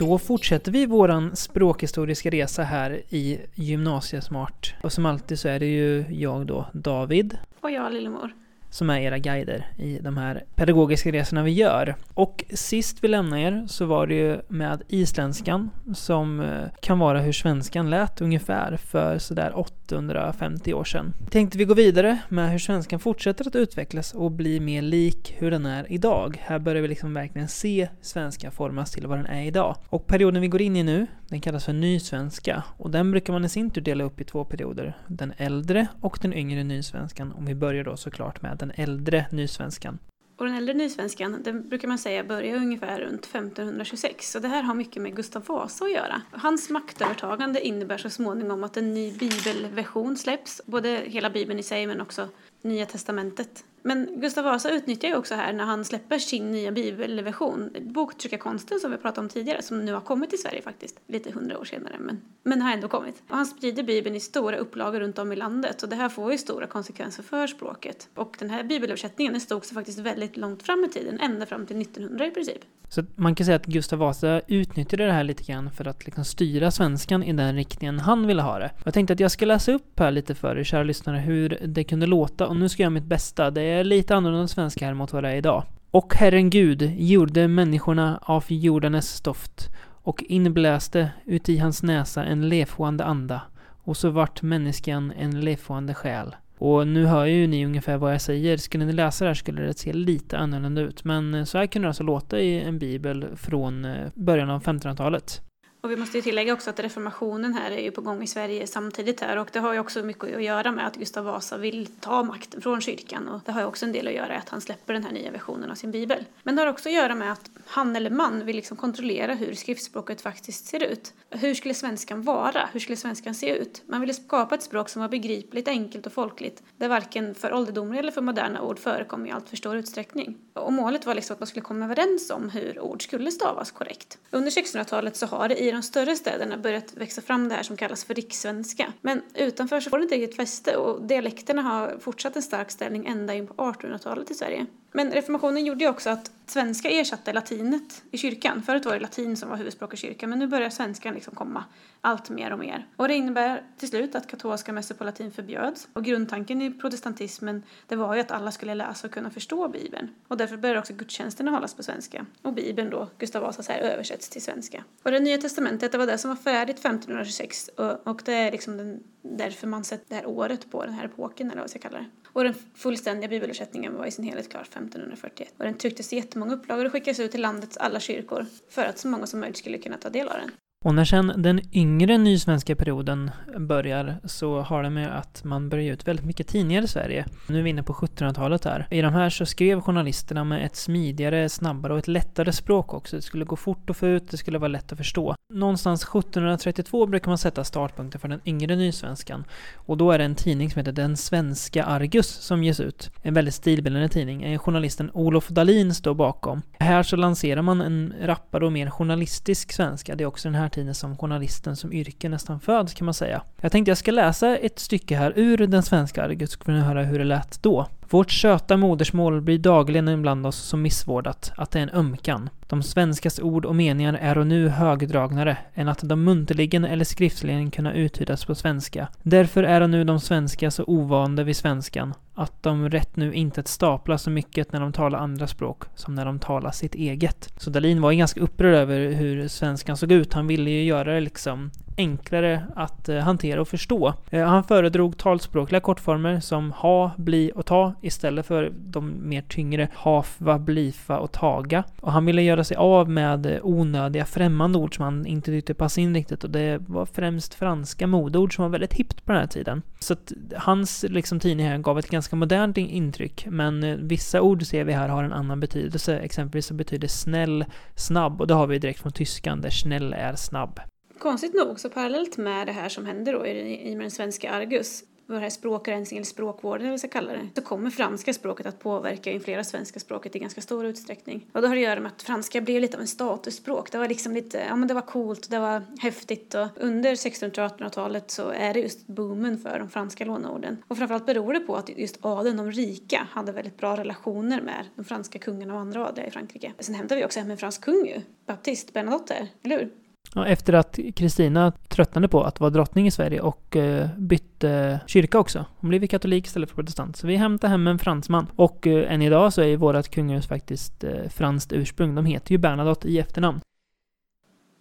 Då fortsätter vi våran språkhistoriska resa här i Gymnasiesmart. Och som alltid så är det ju jag då, David. Och jag, Lillemor som är era guider i de här pedagogiska resorna vi gör. Och sist vi lämnade er så var det ju med isländskan som eh, kan vara hur svenskan lät ungefär för sådär 150 år sedan. Tänkte vi gå vidare med hur svenskan fortsätter att utvecklas och bli mer lik hur den är idag. Här börjar vi liksom verkligen se svenskan formas till vad den är idag. Och perioden vi går in i nu, den kallas för nysvenska och den brukar man i sin tur dela upp i två perioder. Den äldre och den yngre nysvenskan. Och vi börjar då såklart med den äldre nysvenskan. Och den äldre nysvenskan, den brukar man säga börjar ungefär runt 1526. Så det här har mycket med Gustav Vasa att göra. Hans maktövertagande innebär så småningom att en ny bibelversion släpps. Både hela bibeln i sig men också Nya Testamentet. Men Gustav Vasa utnyttjar ju också här när han släpper sin nya bibelversion, boktryckarkonsten som vi pratade om tidigare, som nu har kommit till Sverige faktiskt, lite hundra år senare, men, men har ändå kommit. Och han sprider bibeln i stora upplagor runt om i landet och det här får ju stora konsekvenser för språket. Och den här bibelöversättningen stod sig faktiskt väldigt långt fram i tiden, ända fram till 1900 i princip. Så man kan säga att Gustav Vasa utnyttjade det här lite grann för att liksom styra svenskan i den riktningen han ville ha det. Jag tänkte att jag ska läsa upp här lite för er kära lyssnare hur det kunde låta och nu ska jag göra mitt bästa. Det är lite annorlunda svenska här mot vad det är idag. Och Herren Gud gjorde människorna av jordanes stoft och inbläste uti hans näsa en levande anda och så vart människan en levande själ. Och nu hör ju ni ungefär vad jag säger. Skulle ni läsa det här skulle det se lite annorlunda ut. Men eh, så här kunde det alltså låta i en bibel från eh, början av 1500-talet. Och vi måste ju tillägga också att reformationen här är ju på gång i Sverige samtidigt här och det har ju också mycket att göra med att Gustav Vasa vill ta makten från kyrkan och det har ju också en del att göra med att han släpper den här nya versionen av sin bibel. Men det har också att göra med att han eller man vill liksom kontrollera hur skriftspråket faktiskt ser ut. Hur skulle svenskan vara? Hur skulle svenskan se ut? Man ville skapa ett språk som var begripligt, enkelt och folkligt där varken för ålderdomliga eller för moderna ord förekom i allt för stor utsträckning. Och målet var liksom att man skulle komma överens om hur ord skulle stavas korrekt. Under 1600-talet så har det i de större städerna börjat växa fram det här som kallas för rikssvenska. Men utanför så får det inte riktigt fäste och dialekterna har fortsatt en stark ställning ända in på 1800-talet i Sverige. Men reformationen gjorde ju också att svenska ersatte latinet i kyrkan. Förut var det latin som var huvudspråk i kyrkan men nu börjar svenskan liksom komma allt mer och mer. Och det innebär till slut att katolska mässor på latin förbjöds. Och grundtanken i protestantismen det var ju att alla skulle läsa och kunna förstå Bibeln. Och därför började också gudstjänsterna hållas på svenska. Och Bibeln då, Gustav Vasa säger, översätts till svenska. Och det nya testamentet det var det som var färdigt 1526 och, och det är liksom den, därför man sett det här året på den här epoken eller vad jag ska kalla det. Och den fullständiga bibelöversättningen var i sin helhet klar 1541. Och den trycktes i jättemånga upplagor och skickades ut till landets alla kyrkor för att så många som möjligt skulle kunna ta del av den. Och när sen den yngre nysvenska perioden börjar så har det med att man börjar ge ut väldigt mycket tidningar i Sverige. Nu är vi inne på 1700-talet här. I de här så skrev journalisterna med ett smidigare, snabbare och ett lättare språk också. Det skulle gå fort att få ut, det skulle vara lätt att förstå. Någonstans 1732 brukar man sätta startpunkten för den yngre nysvenskan. Och då är det en tidning som heter Den svenska Argus som ges ut. En väldigt stilbildande tidning. Journalisten Olof Dalin står bakom. Här så lanserar man en rappare och mer journalistisk svenska. Det är också den här Martinez som journalisten som yrke nästan föds kan man säga. Jag tänkte jag ska läsa ett stycke här ur den svenska Argus, så får ni höra hur det lät då. Vårt söta modersmål blir dagligen ibland oss så missvårdat att det är en ömkan. De svenskas ord och meningar är och nu högdragnare än att de muntligen eller skriftligen kunna uttydas på svenska. Därför är nu de svenska så ovande vid svenskan att de rätt nu inte staplar så mycket när de talar andra språk som när de talar sitt eget. Så Dalin var ju ganska upprörd över hur svenskan såg ut. Han ville ju göra det liksom enklare att eh, hantera och förstå. Eh, han föredrog talspråkliga kortformer som ha, bli och ta istället för de mer tyngre hafva, blifa och taga. Och han ville göra sig av med eh, onödiga främmande ord som han inte tyckte passade in riktigt och det var främst franska modeord som var väldigt hippt på den här tiden. Så att hans liksom, tidning här gav ett ganska modernt intryck men eh, vissa ord ser vi här har en annan betydelse. Exempelvis så betyder snäll snabb och det har vi direkt från tyskan där snäll är snabb. Konstigt nog, så parallellt med det här som händer då i, i den svenska Argus det här språkrensning eller språkvården eller vad vi ska kalla det, så kommer franska språket att påverka och influera svenska språket i ganska stor utsträckning. Och det har att göra med att franska blev lite av en statusspråk. Det var liksom lite, ja men det var coolt, det var häftigt och under 1600 och 1800-talet så är det just boomen för de franska låneorden. Och framförallt beror det på att just adeln, de rika, hade väldigt bra relationer med de franska kungarna och andra adliga i Frankrike. Sen hämtar vi också hem en fransk kung ju, Baptiste Bernadotte, eller hur? Ja, efter att Kristina tröttnade på att vara drottning i Sverige och eh, bytte kyrka också. Hon blev katolik istället för protestant. Så vi hämtade hem en fransman. Och eh, än idag så är vårt kungahus faktiskt eh, franskt ursprung. De heter ju Bernadotte i efternamn.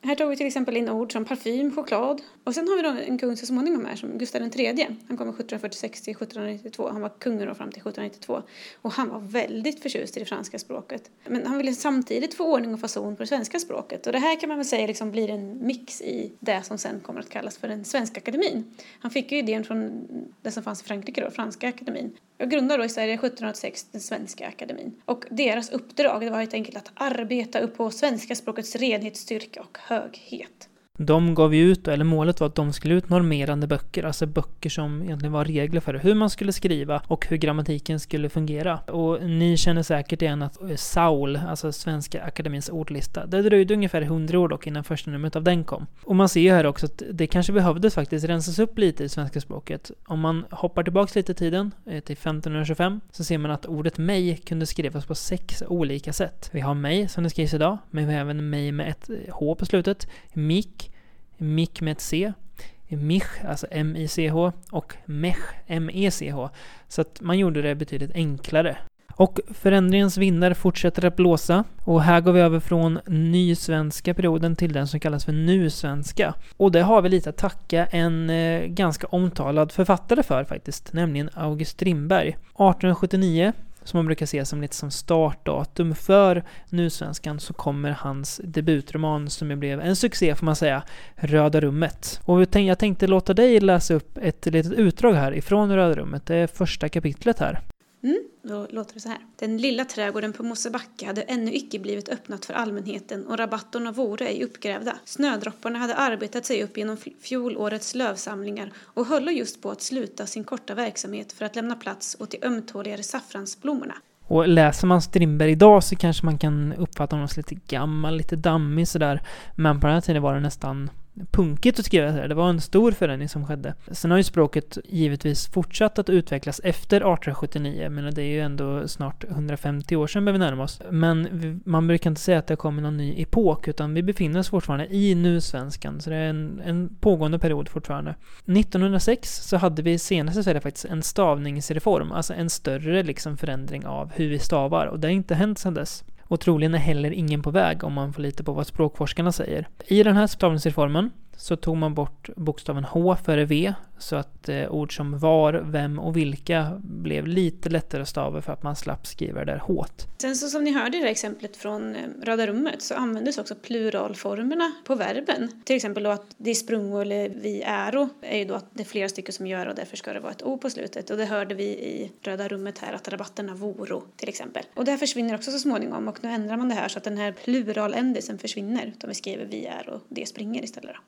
Här tog vi till exempel in ord som parfym, choklad. Och sen har vi då en kung så småningom här som Gustav III. Han kom 1746 till 1792. Han var kung då fram till 1792. Och han var väldigt förtjust i det franska språket. Men han ville samtidigt få ordning och fason på det svenska språket. Och det här kan man väl säga liksom blir en mix i det som sen kommer att kallas för den svenska akademin. Han fick ju idén från det som fanns i Frankrike då, franska akademin. Jag grundade då i Sverige 1786 den svenska akademin. Och deras uppdrag det var helt enkelt att arbeta upp på svenska språkets renhetsstyrka och höghet. De gav ju ut, eller målet var att de skulle ut normerande böcker, alltså böcker som egentligen var regler för hur man skulle skriva och hur grammatiken skulle fungera. Och ni känner säkert igen att eh, Saul, alltså Svenska Akademins ordlista, det dröjde ungefär hundra år dock innan första numret av den kom. Och man ser ju här också att det kanske behövdes faktiskt rensas upp lite i svenska språket. Om man hoppar tillbaks lite i tiden, eh, till 1525, så ser man att ordet mig kunde skrivas på sex olika sätt. Vi har mig som det skrivs idag, men vi har även mig med ett eh, H på slutet, mik, Mick med ett C, Mich, alltså M-I-C-H, och Mech, M-E-C-H. Så att man gjorde det betydligt enklare. Och förändringens vindar fortsätter att blåsa och här går vi över från nysvenska perioden till den som kallas för nusvenska. Och det har vi lite att tacka en eh, ganska omtalad författare för faktiskt, nämligen August Strindberg. 1879 som man brukar se som lite som startdatum för Nusvenskan så kommer hans debutroman som ju blev en succé får man säga, Röda rummet. Och jag tänkte låta dig läsa upp ett litet utdrag här ifrån Röda rummet, det är första kapitlet här. Mm, då låter det så här. Den lilla trädgården på Mosebacke hade ännu icke blivit öppnat för allmänheten och rabatterna vore ej uppgrävda. Snödropparna hade arbetat sig upp genom fjolårets lövsamlingar och höll just på att sluta sin korta verksamhet för att lämna plats åt de ömtåligare saffransblommorna. Och läser man Strindberg idag så kanske man kan uppfatta honom som lite gammal, lite dammig sådär. Men på den här tiden var det nästan punkigt att skriva det. Det var en stor förändring som skedde. Sen har ju språket givetvis fortsatt att utvecklas efter 1879, men det är ju ändå snart 150 år sedan vi närmar oss. Men man brukar inte säga att det har kommit någon ny epok, utan vi befinner oss fortfarande i nusvenskan, så det är en, en pågående period fortfarande. 1906 så hade vi senast i Sverige faktiskt en stavningsreform, alltså en större liksom förändring av hur vi stavar, och det har inte hänt sedan dess. Och troligen är heller ingen på väg om man får lita på vad språkforskarna säger. I den här stavningsreformen så tog man bort bokstaven H före V så att eh, ord som var, vem och vilka blev lite lättare att stava för att man slapp skriva det där H. Sen så som ni hörde i det exemplet från eh, Röda rummet så användes också pluralformerna på verben. Till exempel då att det är sprungo eller vi äro är ju då att det är flera stycken som gör och därför ska det vara ett O på slutet. Och det hörde vi i Röda rummet här att rabatterna voro till exempel. Och det här försvinner också så småningom och nu ändrar man det här så att den här pluraländelsen försvinner. Utan vi skriver vi är och det springer istället då.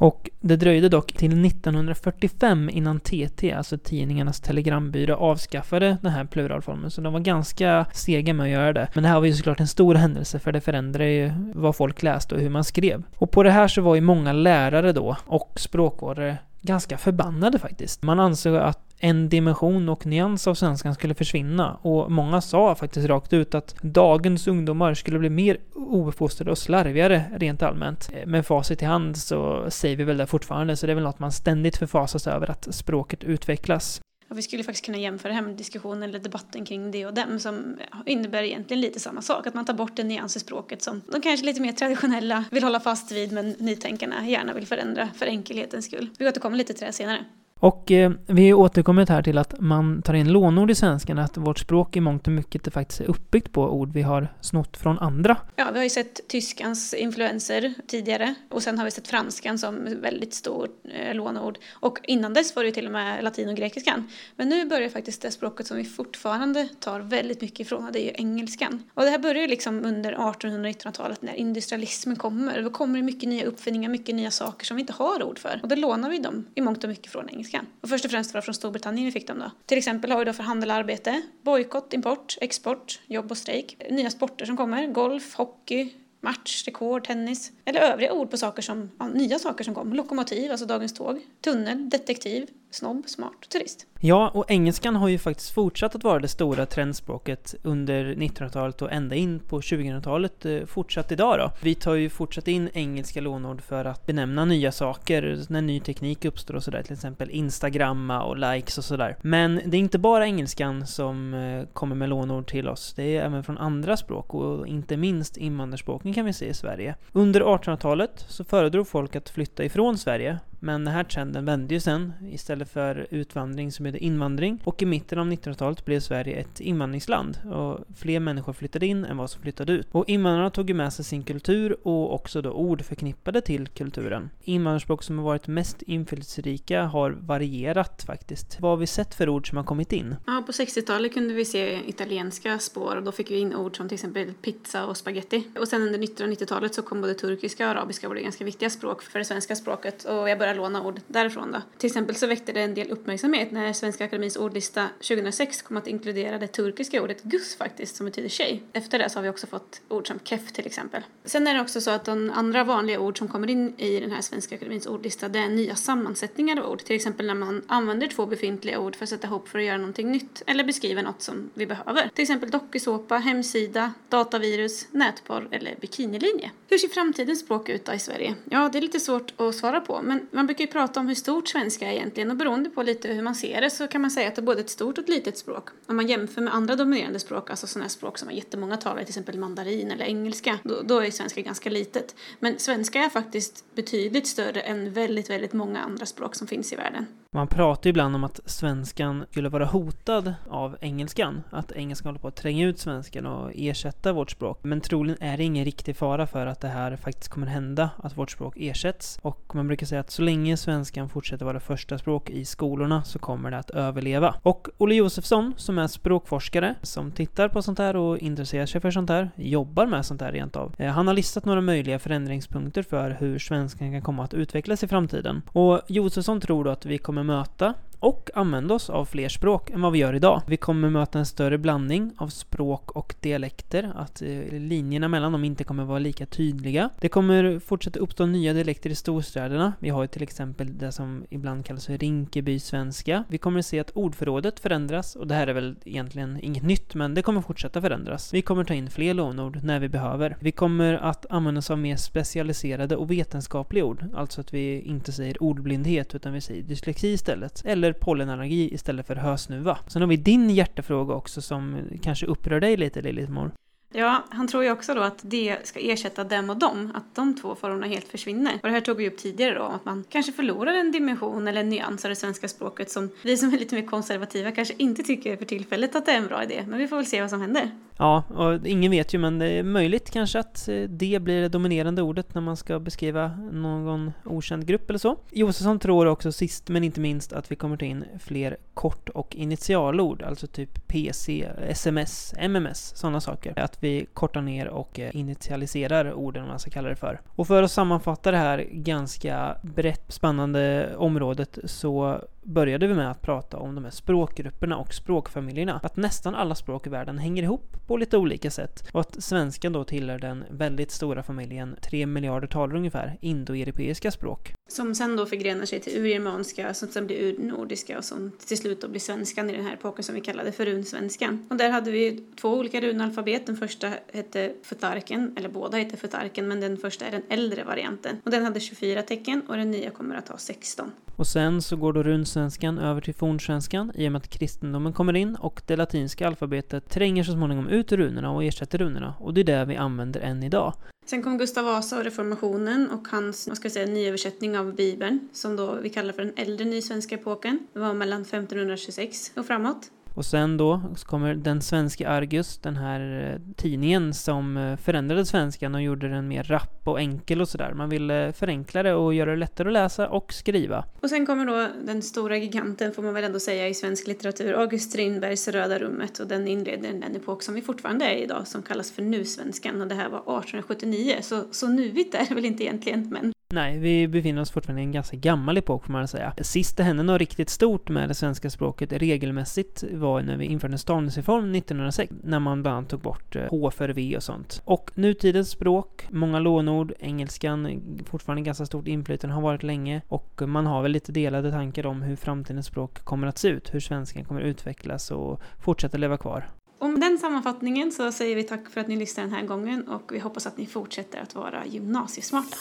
Och det dröjde dock till 1945 innan TT, alltså tidningarnas telegrambyrå, avskaffade den här pluralformen. Så de var ganska sega med att göra det. Men det här var ju såklart en stor händelse för det förändrade ju vad folk läste och hur man skrev. Och på det här så var ju många lärare då och språkvårdare ganska förbannade faktiskt. Man ansåg att en dimension och nyans av svenskan skulle försvinna och många sa faktiskt rakt ut att dagens ungdomar skulle bli mer ouppfostrade och slarvigare rent allmänt. Med facit i hand så säger vi väl det fortfarande så det är väl något man ständigt förfasas över att språket utvecklas. Ja, vi skulle faktiskt kunna jämföra det här med diskussionen eller debatten kring det och dem som innebär egentligen lite samma sak. Att man tar bort en nyans i språket som de kanske lite mer traditionella vill hålla fast vid men nytänkarna gärna vill förändra för enkelhetens skull. Vi återkommer lite till det senare. Och eh, vi återkommit här till att man tar in lånord i svenskan, att vårt språk i mångt och mycket är faktiskt uppbyggt på ord vi har snott från andra. Ja, vi har ju sett tyskans influenser tidigare och sen har vi sett franskan som väldigt stort eh, lånord. Och innan dess var det ju till och med latin och grekiskan. Men nu börjar faktiskt det språket som vi fortfarande tar väldigt mycket ifrån, och det är ju engelskan. Och det här börjar ju liksom under 1800-1900-talet när industrialismen kommer. Då kommer det mycket nya uppfinningar, mycket nya saker som vi inte har ord för. Och då lånar vi dem i mångt och mycket från engelskan engelskan. Och först och främst var det från Storbritannien vi fick dem då. Till exempel har vi då för handel och arbete, bojkott, import, export, jobb och strejk. Nya sporter som kommer, golf, hockey, match, rekord, tennis. Eller övriga ord på saker som, ja, nya saker som kom. Lokomotiv, alltså dagens tåg. Tunnel, detektiv, snobb, smart, turist. Ja, och engelskan har ju faktiskt fortsatt att vara det stora trendspråket under 1900-talet och ända in på 2000-talet eh, fortsatt idag då. Vi tar ju fortsatt in engelska lånord för att benämna nya saker när ny teknik uppstår och sådär, till exempel instagramma och likes och sådär. Men det är inte bara engelskan som eh, kommer med lånord till oss, det är även från andra språk och inte minst invandrarspråken kan vi se i Sverige. Under 1800-talet så föredrog folk att flytta ifrån Sverige men den här trenden vände ju sen. Istället för utvandring så blev det invandring. Och i mitten av 1900-talet blev Sverige ett invandringsland. Och fler människor flyttade in än vad som flyttade ut. Och invandrarna tog ju med sig sin kultur och också då ord förknippade till kulturen. Invandrarspråk som har varit mest inflytelserika har varierat faktiskt. Vad har vi sett för ord som har kommit in? Ja, på 60-talet kunde vi se italienska spår och då fick vi in ord som till exempel pizza och spaghetti. Och sen under 1990-talet så kom både turkiska och arabiska och blev ganska viktiga språk för det svenska språket. Och jag började låna ord därifrån då. Till exempel så väckte det en del uppmärksamhet när Svenska Akademins ordlista 2006 kom att inkludera det turkiska ordet gus faktiskt, som betyder tjej. Efter det så har vi också fått ord som kef till exempel. Sen är det också så att de andra vanliga ord som kommer in i den här Svenska Akademins ordlista det är nya sammansättningar av ord. Till exempel när man använder två befintliga ord för att sätta ihop för att göra någonting nytt eller beskriva något som vi behöver. Till exempel dokusåpa, hemsida, datavirus, nätporr eller bikinilinje. Hur ser framtidens språk ut då i Sverige? Ja, det är lite svårt att svara på, men man brukar ju prata om hur stort svenska är egentligen och beroende på lite hur man ser det så kan man säga att det är både ett stort och ett litet språk. Om man jämför med andra dominerande språk, alltså sådana här språk som har jättemånga talare, till exempel mandarin eller engelska, då, då är svenska ganska litet. Men svenska är faktiskt betydligt större än väldigt, väldigt många andra språk som finns i världen. Man pratar ibland om att svenskan skulle vara hotad av engelskan. Att engelskan håller på att tränga ut svenskan och ersätta vårt språk. Men troligen är det ingen riktig fara för att det här faktiskt kommer hända, att vårt språk ersätts. Och man brukar säga att så länge svenskan fortsätter vara första språk i skolorna så kommer det att överleva. Och Olle Josefsson, som är språkforskare, som tittar på sånt här och intresserar sig för sånt här, jobbar med sånt här rent av. Eh, han har listat några möjliga förändringspunkter för hur svenskan kan komma att utvecklas i framtiden. Och Josefsson tror då att vi kommer möta och använda oss av fler språk än vad vi gör idag. Vi kommer möta en större blandning av språk och dialekter, att eh, linjerna mellan dem inte kommer vara lika tydliga. Det kommer fortsätta uppstå nya dialekter i storstäderna. Vi har ju till exempel det som ibland kallas för Rinkeby-svenska. Vi kommer se att ordförrådet förändras och det här är väl egentligen inget nytt, men det kommer fortsätta förändras. Vi kommer ta in fler lånord när vi behöver. Vi kommer att använda oss av mer specialiserade och vetenskapliga ord, alltså att vi inte säger ordblindhet utan vi säger dyslexi istället. Eller pollenallergi istället för hösnuva. Sen har vi din hjärtefråga också som kanske upprör dig lite Lillemor. Ja, han tror ju också då att det ska ersätta dem och dem, att de två formerna helt försvinner. Och det här tog vi upp tidigare då, att man kanske förlorar en dimension eller en nyans av det svenska språket som vi som är lite mer konservativa kanske inte tycker för tillfället att det är en bra idé. Men vi får väl se vad som händer. Ja, och ingen vet ju, men det är möjligt kanske att eh, det blir det dominerande ordet när man ska beskriva någon okänd grupp eller så. Josefsson tror också sist men inte minst att vi kommer ta in fler kort och initialord, alltså typ PC, sms, MMS, sådana saker. Att vi kortar ner och eh, initialiserar orden, om man ska kalla det för. Och för att sammanfatta det här ganska brett spännande området så började vi med att prata om de här språkgrupperna och språkfamiljerna. Att nästan alla språk i världen hänger ihop på lite olika sätt. Och att svenskan då tillhör den väldigt stora familjen, 3 miljarder talare ungefär, indoeuropeiska språk. Som sen då förgrenar sig till urgermanska, som sen blir urnordiska och som till slut då blir svenskan i den här epoken som vi kallade för runsvenskan. Och där hade vi två olika runalfabet. Den första hette futarken, eller båda hette futarken, men den första är den äldre varianten. Och den hade 24 tecken och den nya kommer att ha 16. Och sen så går då runsvenskan över till fornsvenskan i och med att kristendomen kommer in och det latinska alfabetet tränger så småningom ut runorna och ersätter runorna. Och det är det vi använder än idag. Sen kom Gustav Vasa och reformationen och hans vad ska jag säga, nyöversättning av Bibeln som då vi kallar för den äldre nysvenska epoken. Det var mellan 1526 och framåt. Och sen då så kommer den svenska Argus, den här eh, tidningen som eh, förändrade svenskan och gjorde den mer rapp och enkel och sådär. Man ville eh, förenkla det och göra det lättare att läsa och skriva. Och sen kommer då den stora giganten, får man väl ändå säga, i svensk litteratur, August Strindbergs Röda rummet och den inleder den epok som vi fortfarande är i idag som kallas för nusvenskan och det här var 1879 så, så nuvigt är det väl inte egentligen men Nej, vi befinner oss fortfarande i en ganska gammal epok får man säga. Sist det hände något riktigt stort med det svenska språket regelmässigt var när vi införde en stavningsreform 1906, när man bland annat tog bort eh, H för V och sånt. Och nutidens språk, många lånord, engelskan, fortfarande ganska stort inflytande, har varit länge och man har väl lite delade tankar om hur framtidens språk kommer att se ut, hur svenskan kommer att utvecklas och fortsätta leva kvar. Och med den sammanfattningen så säger vi tack för att ni lyssnade den här gången och vi hoppas att ni fortsätter att vara gymnasiesmarta.